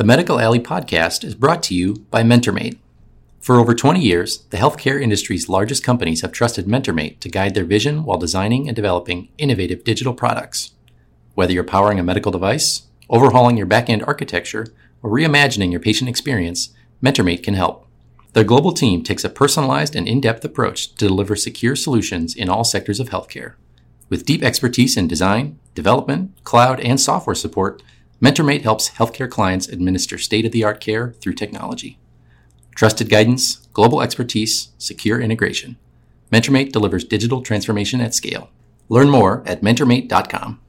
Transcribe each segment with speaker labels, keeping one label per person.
Speaker 1: The Medical Alley podcast is brought to you by MentorMate. For over 20 years, the healthcare industry's largest companies have trusted MentorMate to guide their vision while designing and developing innovative digital products. Whether you're powering a medical device, overhauling your back-end architecture, or reimagining your patient experience, MentorMate can help. Their global team takes a personalized and in-depth approach to deliver secure solutions in all sectors of healthcare. With deep expertise in design, development, cloud, and software support, MentorMate helps healthcare clients administer state of the art care through technology. Trusted guidance, global expertise, secure integration. MentorMate delivers digital transformation at scale. Learn more at mentormate.com.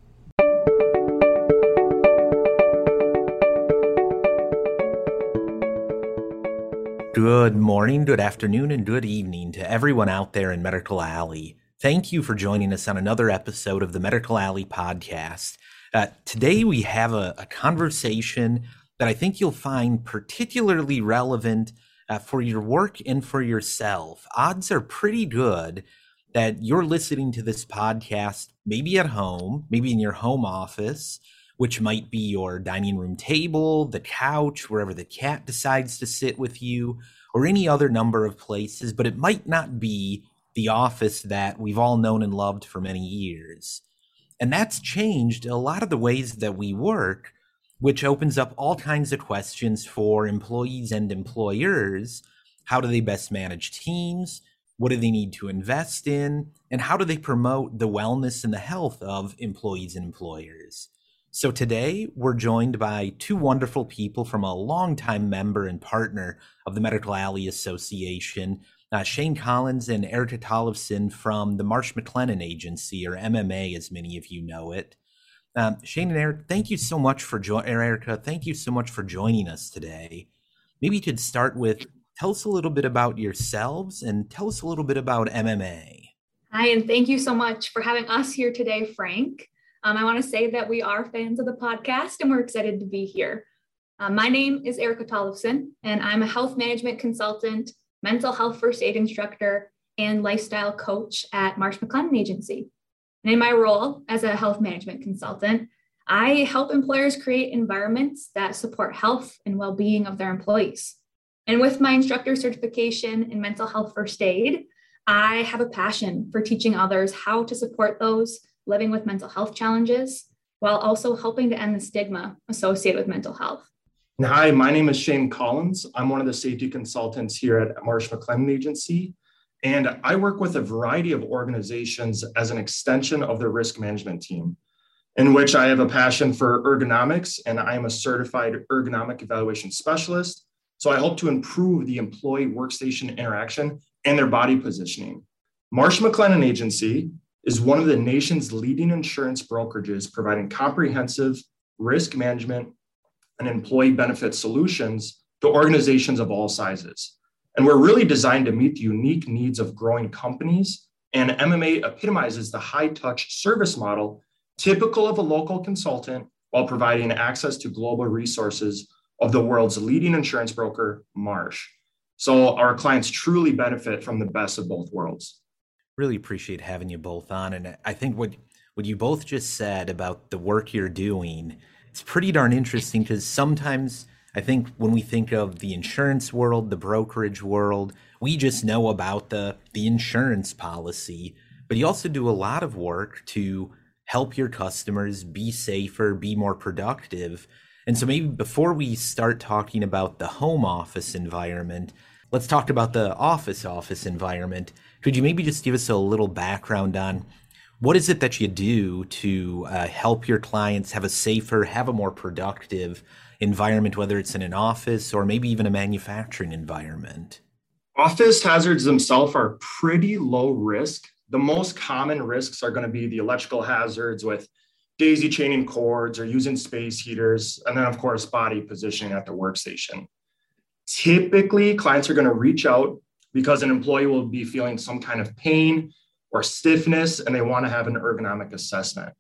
Speaker 2: Good morning, good afternoon, and good evening to everyone out there in Medical Alley. Thank you for joining us on another episode of the Medical Alley podcast. Uh, today, we have a, a, conversation that I think you'll find particularly relevant uh, for your work and for yourself. Odds are pretty good that you're listening to this podcast, maybe at home, maybe in your home office, which might be your dining room table, the couch, wherever the cat decides to sit with you, or any other number of places, but it might not be the office that we've all known and loved for many years. And that's changed a lot of the ways that we work, which opens up all kinds of questions for employees and employers. How do they best manage teams? What do they need to invest in? And how do they promote the wellness and the health of employees and employers? So today we're joined by two wonderful people from a longtime member and partner of the Medical Alley Association, uh, Shane Collins and Erika Tollefson from the Marsh McLennan Agency, or MMA, as many of you know it. Um, Shane and Eric, thank you so much for joining. Erika, thank you so much for joining us today. Maybe you could start with tell us a little bit about yourselves and tell us a little bit about MMA.
Speaker 3: Hi, and thank you so much for having us here today, Frank. Um, I want to say that we are fans of the podcast and we're excited to be here. Uh, my name is Erika Tollefson, and I'm a health management consultant mental health first aid instructor, and lifestyle coach at Marsh McLennan Agency. And in my role as a health management consultant, I help employers create environments that support health and well being of their employees. And with my instructor certification in mental health first aid, I have a passion for teaching others how to support those living with mental health challenges while also helping to end the stigma associated with mental health.
Speaker 4: Hi, my name is Shane Collins. I'm one of the safety consultants here at Marsh McLennan Agency. And I work with a variety of organizations as an extension of their risk management team, in which I have a passion for ergonomics and I am a certified ergonomic evaluation specialist. So I hope to improve the employee workstation interaction and their body positioning. Marsh McLennan Agency is one of the nation's leading insurance brokerages providing comprehensive risk management and employee benefit solutions to organizations of all sizes. And we're really designed to meet the unique needs of growing companies. And MMA epitomizes the high touch service model typical of a local consultant while providing access to global resources of the world's leading insurance broker, Marsh. So our clients truly benefit from the best of both worlds.
Speaker 2: Really appreciate having you both on. And I think what, what you both just said about the work you're doing it's pretty darn interesting because sometimes I think when we think of the insurance world, the brokerage world, we just know about the the insurance policy, but you also do a lot of work to help your customers be safer, be more productive. And so maybe before we start talking about the home office environment, let's talk about the office office environment. Could you maybe just give us a little background on what is it that you do to uh, help your clients have a safer, have a more productive environment, whether it's in an office or maybe even a manufacturing environment?
Speaker 4: Office hazards themselves are pretty low risk. The most common risks are going to be the electrical hazards with daisy chaining cords or using space heaters, and then, of course, body positioning at the workstation. Typically, clients are going to reach out because an employee will be feeling some kind of pain or stiffness, and they want to have an ergonomic assessment.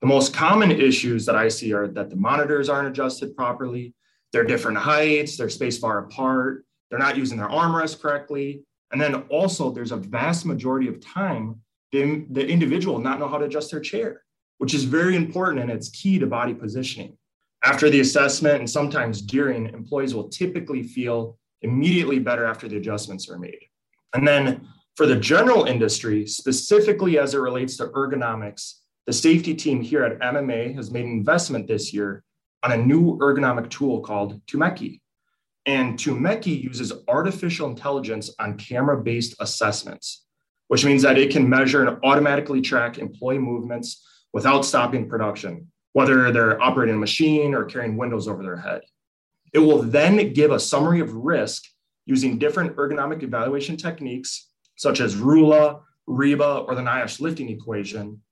Speaker 4: The most common issues that I see are that the monitors aren't adjusted properly, they're different heights, they're spaced far apart, they're not using their armrest correctly. And then also, there's a vast majority of time the, the individual not know how to adjust their chair, which is very important and it's key to body positioning. After the assessment and sometimes during, employees will typically feel immediately better after the adjustments are made. And then for the general industry, specifically as it relates to ergonomics, the safety team here at MMA has made an investment this year on a new ergonomic tool called TuMeke. And TuMeke uses artificial intelligence on camera based assessments, which means that it can measure and automatically track employee movements without stopping production, whether they're operating a machine or carrying windows over their head. It will then give a summary of risk using different ergonomic evaluation techniques, such as RULA, REBA, or the NIOSH lifting equation.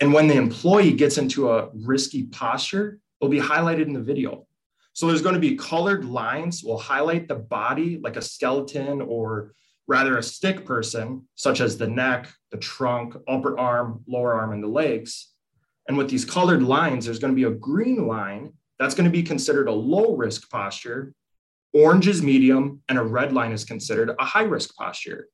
Speaker 4: And when the employee gets into a risky posture, it'll be highlighted in the video. So there's going to be colored lines will highlight the body like a skeleton or rather a stick person, such as the neck, the trunk, upper arm, lower arm, and the legs. And with these colored lines, there's going to be a green line that's going to be considered a low risk posture. Orange is medium, and a red line is considered a high risk posture.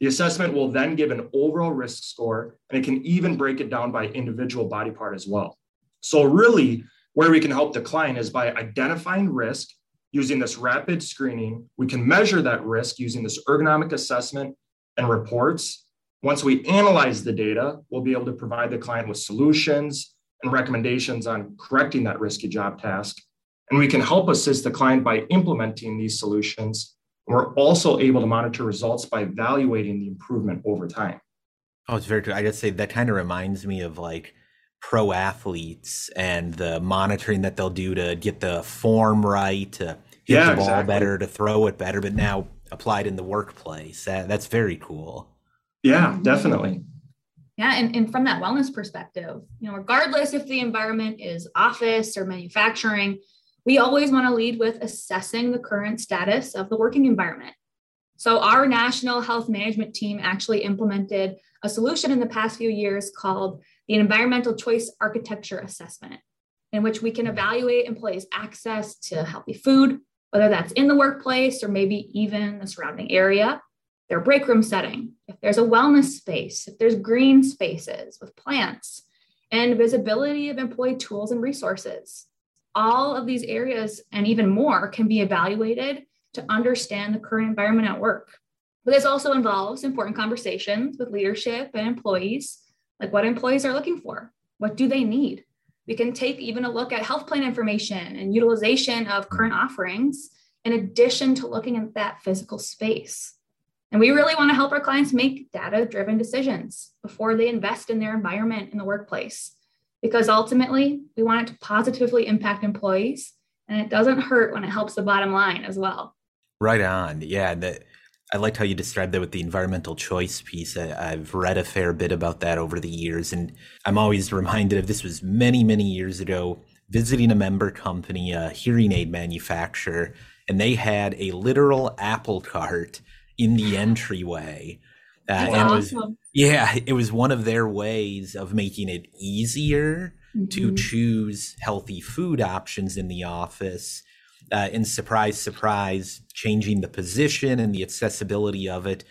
Speaker 4: The assessment will then give an overall risk score, and it can even break it down by individual body part as well. So, really, where we can help the client is by identifying risk using this rapid screening. We can measure that risk using this ergonomic assessment and reports. Once we analyze the data, we'll be able to provide the client with solutions and recommendations on correcting that risky job task. And we can help assist the client by implementing these solutions. And we're also able to monitor results by evaluating the improvement over time.
Speaker 2: Oh, it's very true. I just say that kind of reminds me of like pro athletes and the monitoring that they'll do to get the form right, to hit yeah, the ball exactly. better, to throw it better, but now applied in the workplace. That, that's very cool.
Speaker 4: Yeah, definitely.
Speaker 3: Yeah, and, and from that wellness perspective, you know, regardless if the environment is office or manufacturing, we always want to lead with assessing the current status of the working environment. So, our national health management team actually implemented a solution in the past few years called the Environmental Choice Architecture Assessment, in which we can evaluate employees' access to healthy food, whether that's in the workplace or maybe even the surrounding area, their break room setting, if there's a wellness space, if there's green spaces with plants, and visibility of employee tools and resources. All of these areas and even more can be evaluated to understand the current environment at work. But this also involves important conversations with leadership and employees like what employees are looking for. What do they need? We can take even a look at health plan information and utilization of mm-hmm. current offerings in addition to looking at that physical space. And we really want to help our clients make data driven decisions before they invest in their environment in the workplace. Because ultimately, we want it to positively impact employees and it doesn't hurt when it helps the bottom line as well.
Speaker 2: Right on. Yeah. I liked how you described that with the environmental choice piece. I, have read a fair bit about that over the years, and I'm always reminded of this was many, many years ago, visiting a member company, a hearing aid manufacturer, and they had a literal apple cart in the entryway. Uh, and awesome. was, yeah, it was one of their ways of making it easier mm-hmm. to choose healthy food options in the office uh, and surprise, surprise, changing the position and the accessibility of it.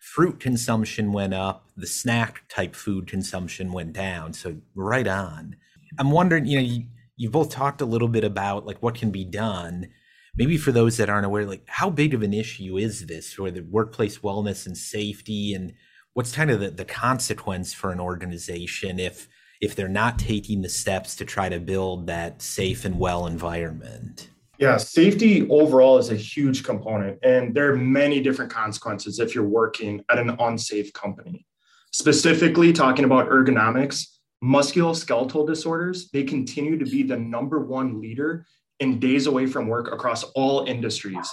Speaker 2: Fruit consumption went up, the snack type food consumption went down. So right on. I'm wondering, you know, you, you both talked a little bit about like what can be done. Maybe for those that aren't aware, like how big of an issue is this for the workplace wellness and safety, and what's kind of the, the consequence for an organization if if they're not taking the steps to try to build that safe and well environment?
Speaker 4: Yeah, safety overall is a huge component, and there are many different consequences if you're working at an unsafe company. Specifically, talking about ergonomics, musculoskeletal disorders, they continue to be the number one leader in days away from work across all industries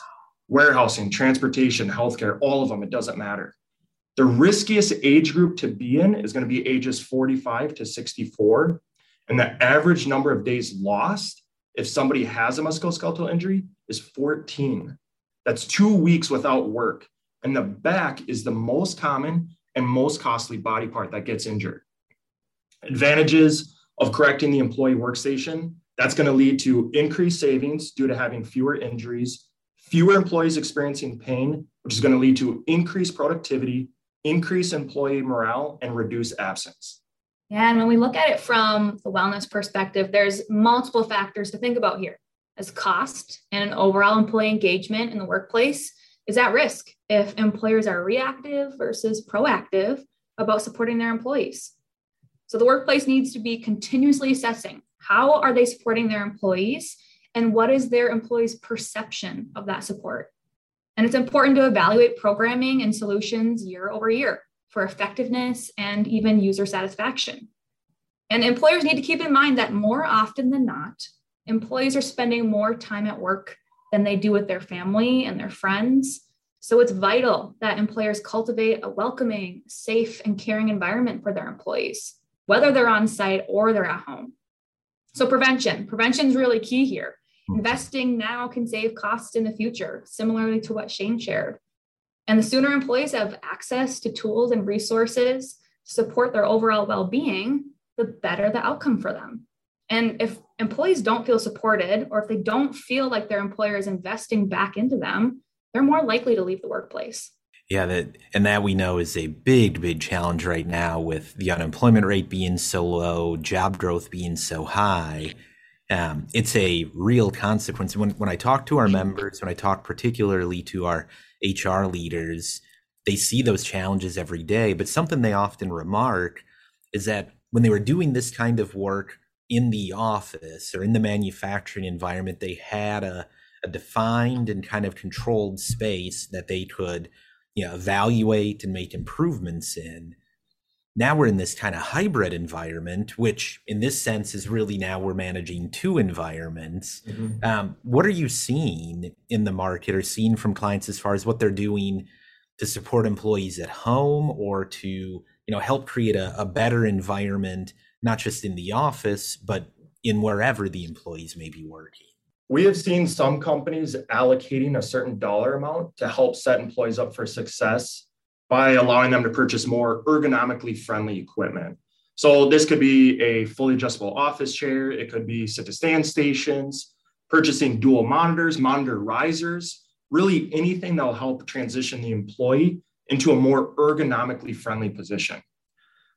Speaker 4: warehousing, transportation, healthcare, all of them, it doesn't matter. The riskiest age group to be in is going to be ages 45 to 64. And the average number of days lost if somebody has a musculoskeletal injury is 14. That's two weeks without work. And the back is the most common and most costly body part that gets injured. Advantages of correcting the employee workstation that's going to lead to increased savings due to having fewer injuries, fewer employees experiencing pain, which is going to lead to increased productivity, increase employee morale, and reduce absence.
Speaker 3: Yeah, and when we look at it from the wellness perspective, there's multiple factors to think about here. As cost and an overall employee engagement in the workplace is at risk if employers are reactive versus proactive about supporting their employees. So the workplace needs to be continuously assessing how are they supporting their employees and what is their employees' perception of that support. And it's important to evaluate programming and solutions year over year for effectiveness and even user satisfaction. And employers need to keep in mind that more often than not, employees are spending more time at work than they do with their family and their friends. So it's vital that employers cultivate a welcoming, safe, and caring environment for their employees, whether they're on site or they're at home. So prevention, prevention is really key here. Investing now can save costs in the future, similarly to what Shane shared. And the sooner employees have access to tools and resources to support their overall well being, the better the outcome for them. And if employees don't feel supported, or if they don't feel like their employer is investing back into them, they're more likely to leave the workplace.
Speaker 2: Yeah, that and that we know is a big, big challenge right now with the unemployment rate being so low, job growth being so high. Um, it's a real consequence. When when I talk to our members, when I talk particularly to our HR leaders, they see those challenges every day. But something they often remark is that when they were doing this kind of work in the office or in the manufacturing environment, they had a, a defined and kind of controlled space that they could you know, evaluate and make improvements in. Now we're in this kind of hybrid environment, which in this sense is really now we're managing two environments. Mm-hmm. Um, what are you seeing in the market or seeing from clients as far as what they're doing to support employees at home or to you know help create a, a better environment, not just in the office, but in wherever the employees may be working?
Speaker 4: We have seen some companies allocating a certain dollar amount to help set employees up for success by allowing them to purchase more ergonomically friendly equipment. So this could be a fully adjustable office chair, it could be sit to stand stations, purchasing dual monitors, monitor risers, really anything that will help transition the employee into a more ergonomically friendly position.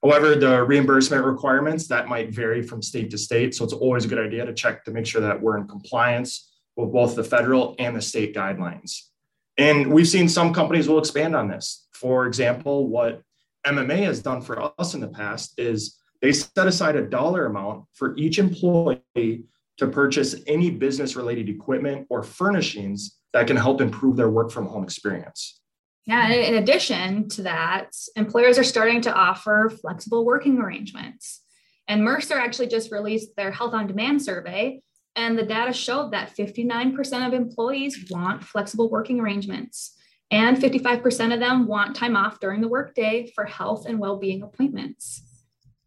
Speaker 4: However, the reimbursement requirements that might vary from state to state. So it's always a good idea to check to make sure that we're in compliance with both the federal and the state guidelines. And we've seen some companies will expand on this. For example, what MMA has done for us in the past is they set aside a dollar amount for each employee to purchase any business related equipment or furnishings that can help improve their work from home experience.
Speaker 3: Yeah, in addition to that, employers are starting to offer flexible working arrangements. And Mercer actually just released their health on demand survey, and the data showed that 59% of employees want flexible working arrangements, and 55% of them want time off during the workday for health and well being appointments.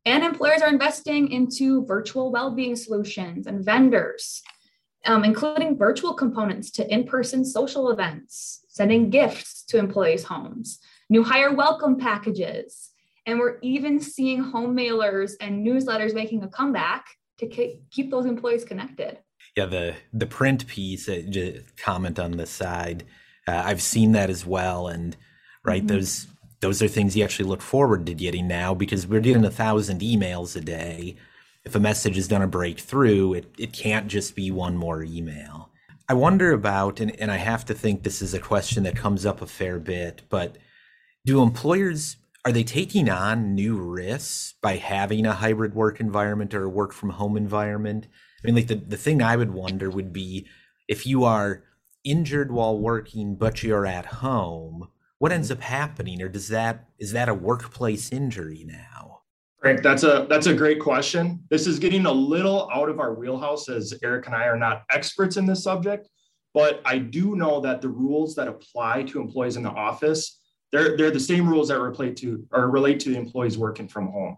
Speaker 3: And employers are investing into virtual well being solutions and vendors, um, including virtual components to in person social events, sending gifts to employees' homes, new hire welcome packages. And we're even seeing home mailers and newsletters making a comeback to keep those employees connected.
Speaker 2: Yeah, the the print piece, uh, comment on the side, uh, I've seen that as well. And right, mm-hmm. those those are things you actually look forward to getting now because we're getting a thousand emails a day. If a message is going to break through, it, it can't just be one more email. I wonder about, and, and I have to think this is a question that comes up a fair bit, but do employers are they taking on new risks by having a hybrid work environment or a work from home environment? I mean, like the, the thing I would wonder would be if you are injured while working, but you're at home, what ends up happening? Or does that is that a workplace injury now?
Speaker 4: Frank, that's a that's a great question. This is getting a little out of our wheelhouse as Eric and I are not experts in this subject, but I do know that the rules that apply to employees in the office, they're, they're the same rules that relate to or relate to the employees working from home.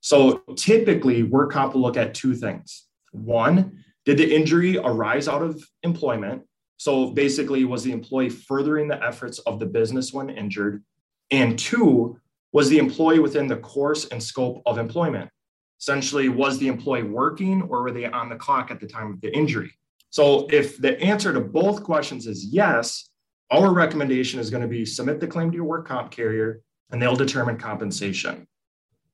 Speaker 4: So typically work comp will look at two things. One, did the injury arise out of employment? So basically, was the employee furthering the efforts of the business when injured? And two, was the employee within the course and scope of employment? Essentially, was the employee working or were they on the clock at the time of the injury? So, if the answer to both questions is yes, our recommendation is going to be submit the claim to your work comp carrier and they'll determine compensation.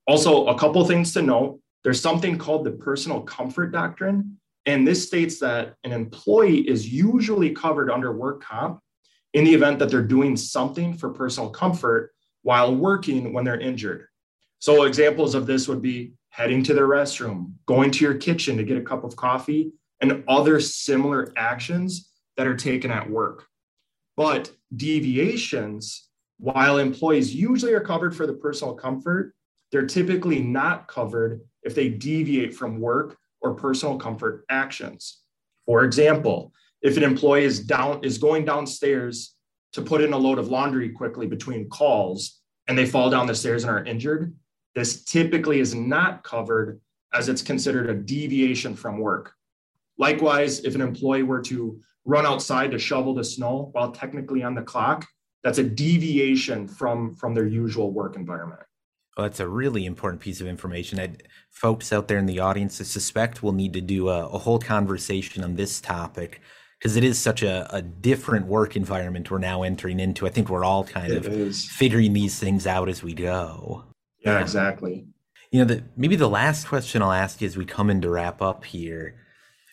Speaker 4: Also, a couple things to note there's something called the personal comfort doctrine. And this states that an employee is usually covered under work comp in the event that they're doing something for personal comfort while working when they're injured. So, examples of this would be heading to the restroom, going to your kitchen to get a cup of coffee, and other similar actions that are taken at work. But deviations, while employees usually are covered for the personal comfort, they're typically not covered if they deviate from work or personal comfort actions. For example, if an employee is down is going downstairs to put in a load of laundry quickly between calls and they fall down the stairs and are injured, this typically is not covered as it's considered a deviation from work. Likewise, if an employee were to run outside to shovel the snow while technically on the clock, that's a deviation from, from their usual work environment.
Speaker 2: Well, that's a really important piece of information. I'd, folks out there in the audience, I suspect we'll need to do a, a whole conversation on this topic because it is such a, a, different work environment we're now entering into. I think we're all kind it of is. figuring these things out as we go.
Speaker 4: Yeah, exactly.
Speaker 2: You know, the, maybe the last question I'll ask you as we come in to wrap up here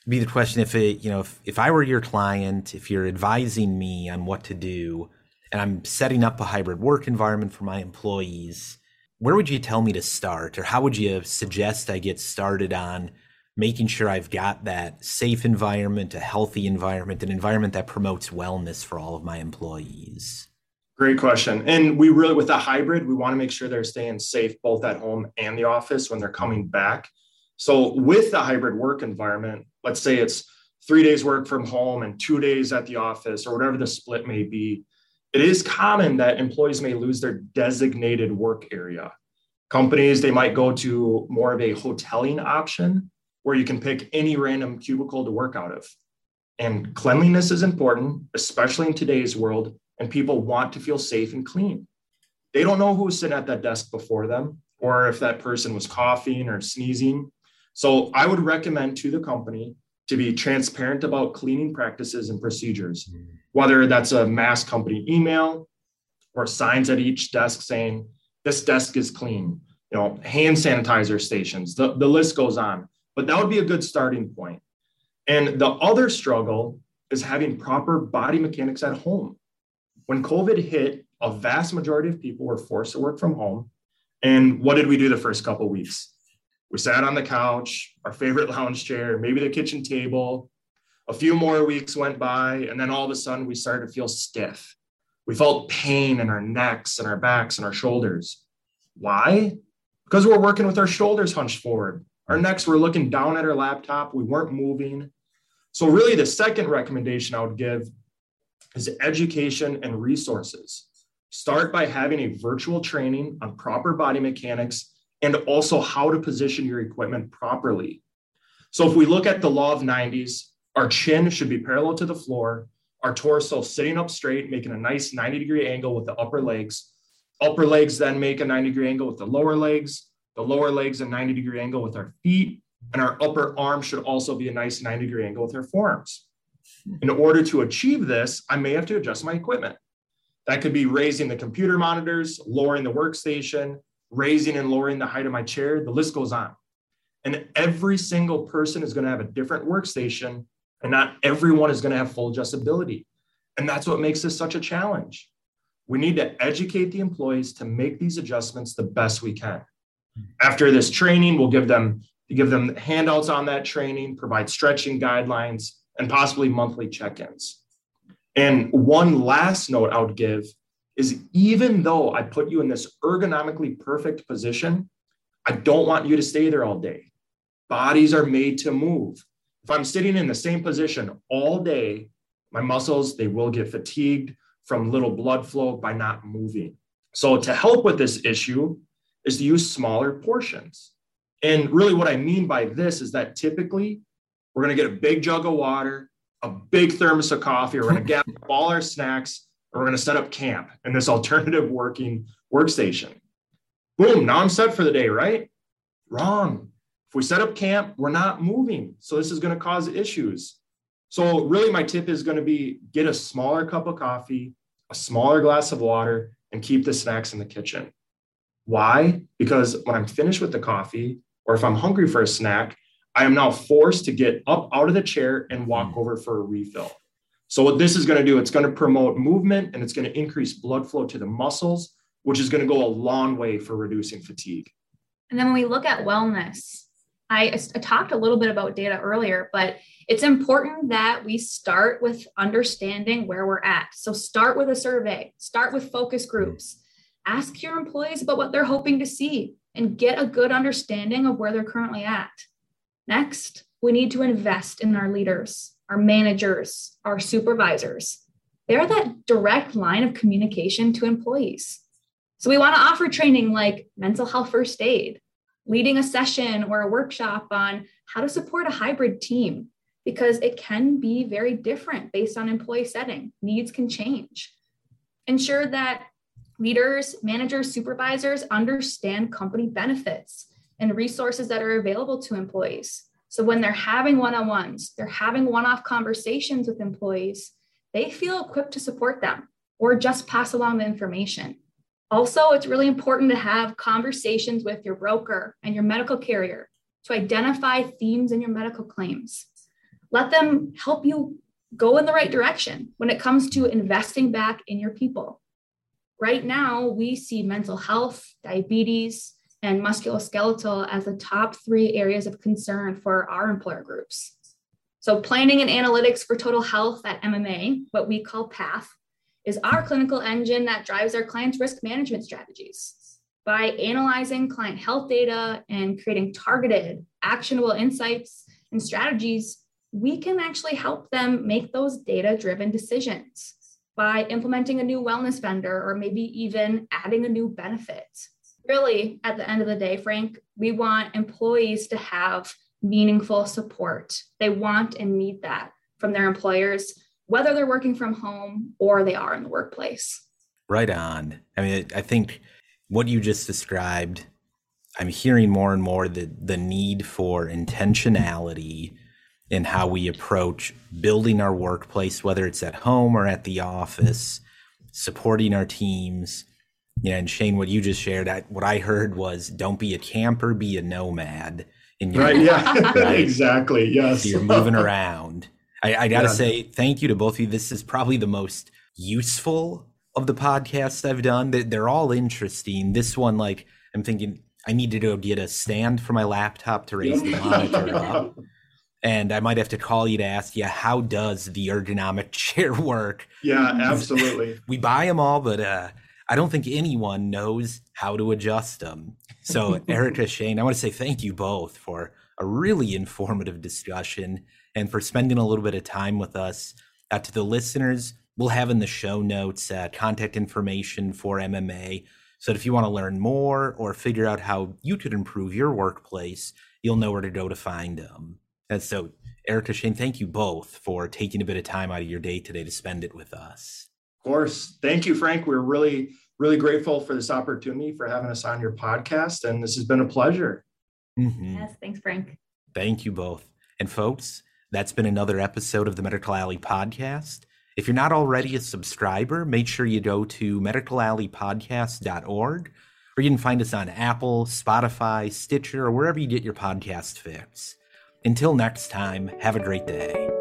Speaker 2: be the question if it, you know, if, if I were your client, if you're advising me on what to do, and I'm setting up a hybrid work environment for my employees, where would you tell me to start, or how would you suggest I get started on making sure I've got that safe environment, a healthy environment, an environment that promotes wellness for all of my employees?
Speaker 4: Great question. And we really, with a hybrid, we want to make sure they're staying safe both at home and the office when they're coming back. So, with the hybrid work environment, let's say it's three days work from home and two days at the office, or whatever the split may be, it is common that employees may lose their designated work area. Companies, they might go to more of a hoteling option where you can pick any random cubicle to work out of. And cleanliness is important, especially in today's world and people want to feel safe and clean. They don't know who was sitting at that desk before them or if that person was coughing or sneezing. So I would recommend to the company to be transparent about cleaning practices and procedures, hmm. whether that's a mass company email or signs at each desk saying, this desk is clean, you know, hand sanitizer stations, the, the list goes on. But that would be a good starting point. And the other struggle is having proper body mechanics at home when COVID hit, a vast majority of people were forced to work from home. And what did we do the first couple weeks? We sat on the couch, our favorite lounge chair, maybe the kitchen table. A few more weeks went by, and then all of a sudden we started to feel stiff. We felt pain in our necks and our backs and our shoulders. Why? Because we're working with our shoulders hunched forward. Our necks were looking down at our laptop. We weren't moving. So, really, the second recommendation I would give is education and resources. Start by having a virtual training on proper body mechanics and also how to position your equipment properly. So if we look at the law of 90s, our chin should be parallel to the floor, our torso sitting up straight, making a nice 90 degree angle with the upper legs. Upper legs then make a 90 degree angle with the lower legs, the lower legs a 90 degree angle with our feet, and our upper arm should also be a nice 90 degree angle with our forearms. In order to achieve this, I may have to adjust my equipment. That could be raising the computer monitors, lowering the workstation, raising and lowering the height of my chair. The list goes on. And every single person is going to have a different workstation, and not everyone is going to have full adjustability. And that's what makes this such a challenge. We need to educate the employees to make these adjustments the best we can. After this training, we'll give them give them handouts on that training, provide stretching guidelines, and possibly monthly check ins. And one last note I would give is even though I put you in this ergonomically perfect position, I don't want you to stay there all day. Bodies are made to move. If I'm sitting in the same position all day, my muscles, they will get fatigued from little blood flow by not moving. So to help with this issue is to use smaller portions. And really what I mean by this is that typically we're going to get a big jug of water, a big thermos of coffee. We're going to get all our snacks, we're going to set up camp in this alternative working workstation. Boom, now I'm set for the day, right? Wrong. If we set up camp, we're not moving. So this is going to cause issues. So, really, my tip is going to be get a smaller cup of coffee, a smaller glass of water, and keep the snacks in the kitchen. Why? Because when I'm finished with the coffee, or if I'm hungry for a snack, I am now forced to get up out of the chair and walk mm. over for a refill. So, what this is going to do, it's going to promote movement and it's going to increase blood flow to the muscles, which is going to go a long way for reducing fatigue.
Speaker 3: And then when we look at wellness, I, I talked a little bit about data earlier, but it's important that we start with understanding where we're at. So, start with a survey, start with focus mm-hmm. groups, ask your employees about what they're hoping to see, and get a good understanding of where they're currently at. Next, we need to invest in our leaders, our managers, our supervisors. They're that direct line of communication to employees. So we want to offer training like mental health first aid, leading a session or a workshop on how to support a hybrid team, because it can be very different based on employee setting. Needs can change. Ensure that leaders, managers, supervisors understand company benefits and resources that are available to employees. So when they're having one on ones, they're having one off conversations with employees, they feel equipped to support them or just pass along the information. Also, it's really important to have conversations with your broker and your medical carrier to identify themes in your medical claims. Let them help you go in the right direction when it comes to investing back in your people. Right now, we see mental health, diabetes, and musculoskeletal as the top three areas of concern for our employer groups. So, planning and analytics for total health at MMA, what we call PATH, is our clinical engine that drives our clients' risk management strategies. By analyzing client health data and creating targeted, actionable insights and strategies, we can actually help them make those data driven decisions by implementing a new wellness vendor or maybe even adding a new benefit really, at the end of the day, Frank, we want employees to have meaningful support. They want and need that from their employers, whether they're working from home or they are in the workplace.
Speaker 2: Right on. I mean, I think what you just described, I'm hearing more and more the, the need for intentionality in how we approach building our workplace, whether it's at home or at the office, supporting our teams, yeah, and Shane, what you just shared, I, what I heard was, "Don't be a camper, be a nomad."
Speaker 4: Right? Yeah, right? exactly. Yes,
Speaker 2: so you're moving around. I, I got to yeah. say thank you to both of you. This is probably the most useful of the podcasts I've done. They're all interesting. This one, like, I'm thinking I need to go get a stand for my laptop to raise the monitor up. And I might have to call you to ask you how does the ergonomic chair work?
Speaker 4: Yeah, absolutely.
Speaker 2: we buy them all, but uh, I don't think anyone knows how to adjust them. So, Erika, Shane, I want to say thank you both for a really informative discussion and for spending a little bit of time with us. Uh, to the listeners, we'll have in the show notes uh, contact information for MMA. So, if you want to learn more or figure out how you could improve your workplace, you'll know where to go to find them. And so, Erika, Shane, thank you both for taking a bit of time out of your day today to spend it with us.
Speaker 4: Of course. Thank you, Frank. We're really, really grateful for this opportunity for having us on your podcast. And this has been a pleasure.
Speaker 3: Mm-hmm. Yes. Thanks, Frank.
Speaker 2: Thank you both. And folks, that's been another episode of the Medical Alley podcast. If you're not already a subscriber, make sure you go to medicalalleypodcast.org or you can find us on Apple, Spotify, Stitcher, or wherever you get your podcast fix. Until next time, have a great day.